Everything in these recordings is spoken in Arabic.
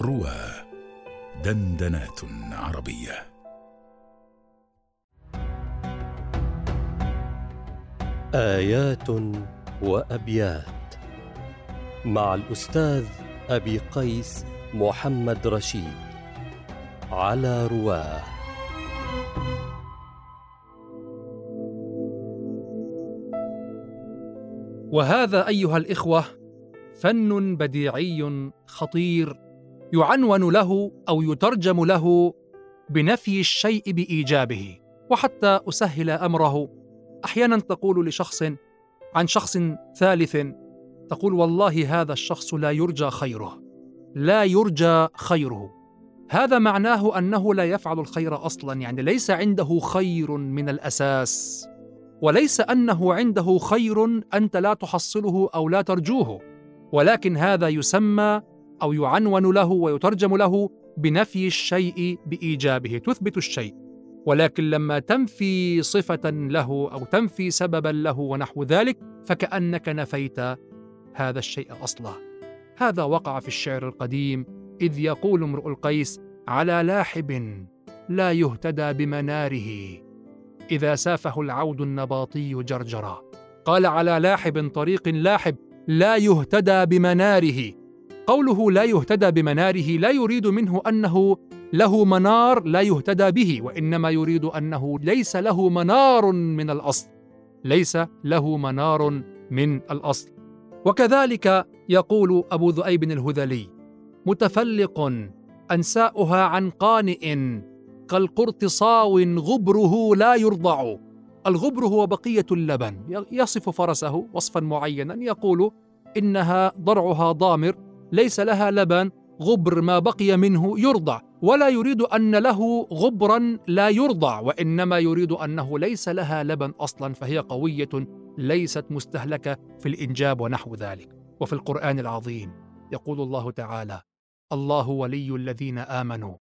روى دندنات عربية. آيات وأبيات مع الأستاذ أبي قيس محمد رشيد على رواه. وهذا أيها الإخوة فن بديعي خطير يعنون له أو يترجم له بنفي الشيء بإيجابه. وحتى أسهل أمره أحيانا تقول لشخص عن شخص ثالث تقول والله هذا الشخص لا يرجى خيره. لا يرجى خيره. هذا معناه أنه لا يفعل الخير أصلا يعني ليس عنده خير من الأساس. وليس أنه عنده خير أنت لا تحصله أو لا ترجوه. ولكن هذا يسمى أو يعنون له ويترجم له بنفي الشيء بإيجابه تثبت الشيء. ولكن لما تنفي صفة له أو تنفي سببا له ونحو ذلك فكأنك نفيت هذا الشيء أصلا. هذا وقع في الشعر القديم إذ يقول امرؤ القيس على لاحب لا يهتدى بمناره إذا سافه العود النباطي جرجرا. قال على لاحب طريق لاحب لا يهتدى بمناره. قوله لا يهتدى بمناره لا يريد منه أنه له منار لا يهتدى به وإنما يريد أنه ليس له منار من الأصل. ليس له منار من الأصل. وكذلك يقول أبو ذؤيب الهذلي متفلق أنساؤها عن قانئ كالقرطصاو غبره لا يرضع. الغبر هو بقية اللبن يصف فرسه وصفا معينا يقول إنها ضرعها ضامر ليس لها لبن غبر ما بقي منه يرضع ولا يريد أن له غبرا لا يرضع وإنما يريد أنه ليس لها لبن أصلا فهي قوية ليست مستهلكة في الإنجاب ونحو ذلك. وفي القرآن العظيم يقول الله تعالى الله ولي الذين آمنوا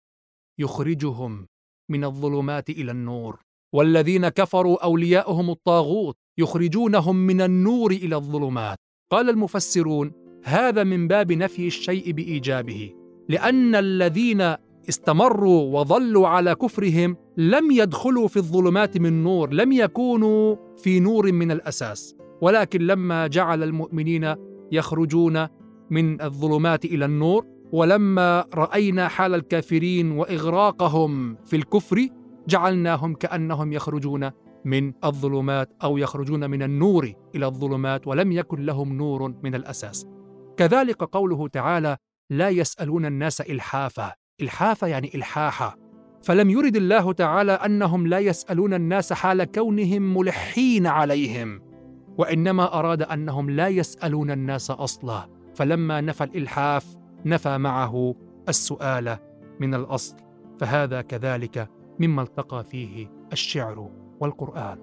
يخرجهم من الظلمات إلى النور والذين كفروا أولياؤهم الطاغوت يخرجونهم من النور إلى الظلمات. قال المفسرون هذا من باب نفي الشيء بإيجابه لأن الذين استمروا وظلوا على كفرهم لم يدخلوا في الظلمات من نور لم يكونوا في نور من الأساس. ولكن لما جعل المؤمنين يخرجون من الظلمات إلى النور ولما رأينا حال الكافرين وإغراقهم في الكفر جعلناهم كأنهم يخرجون من الظلمات أو يخرجون من النور إلى الظلمات ولم يكن لهم نور من الأساس. كذلك قوله تعالى لا يسألون الناس الحافه الحافه يعني الحاحه فلم يرد الله تعالى أنهم لا يسألون الناس حال كونهم ملحين عليهم وإنما أراد أنهم لا يسألون الناس أصلا. فلما نفى الإلحاف نفى معه السؤال من الأصل. فهذا كذلك مما التقى فيه الشعر والقرآن.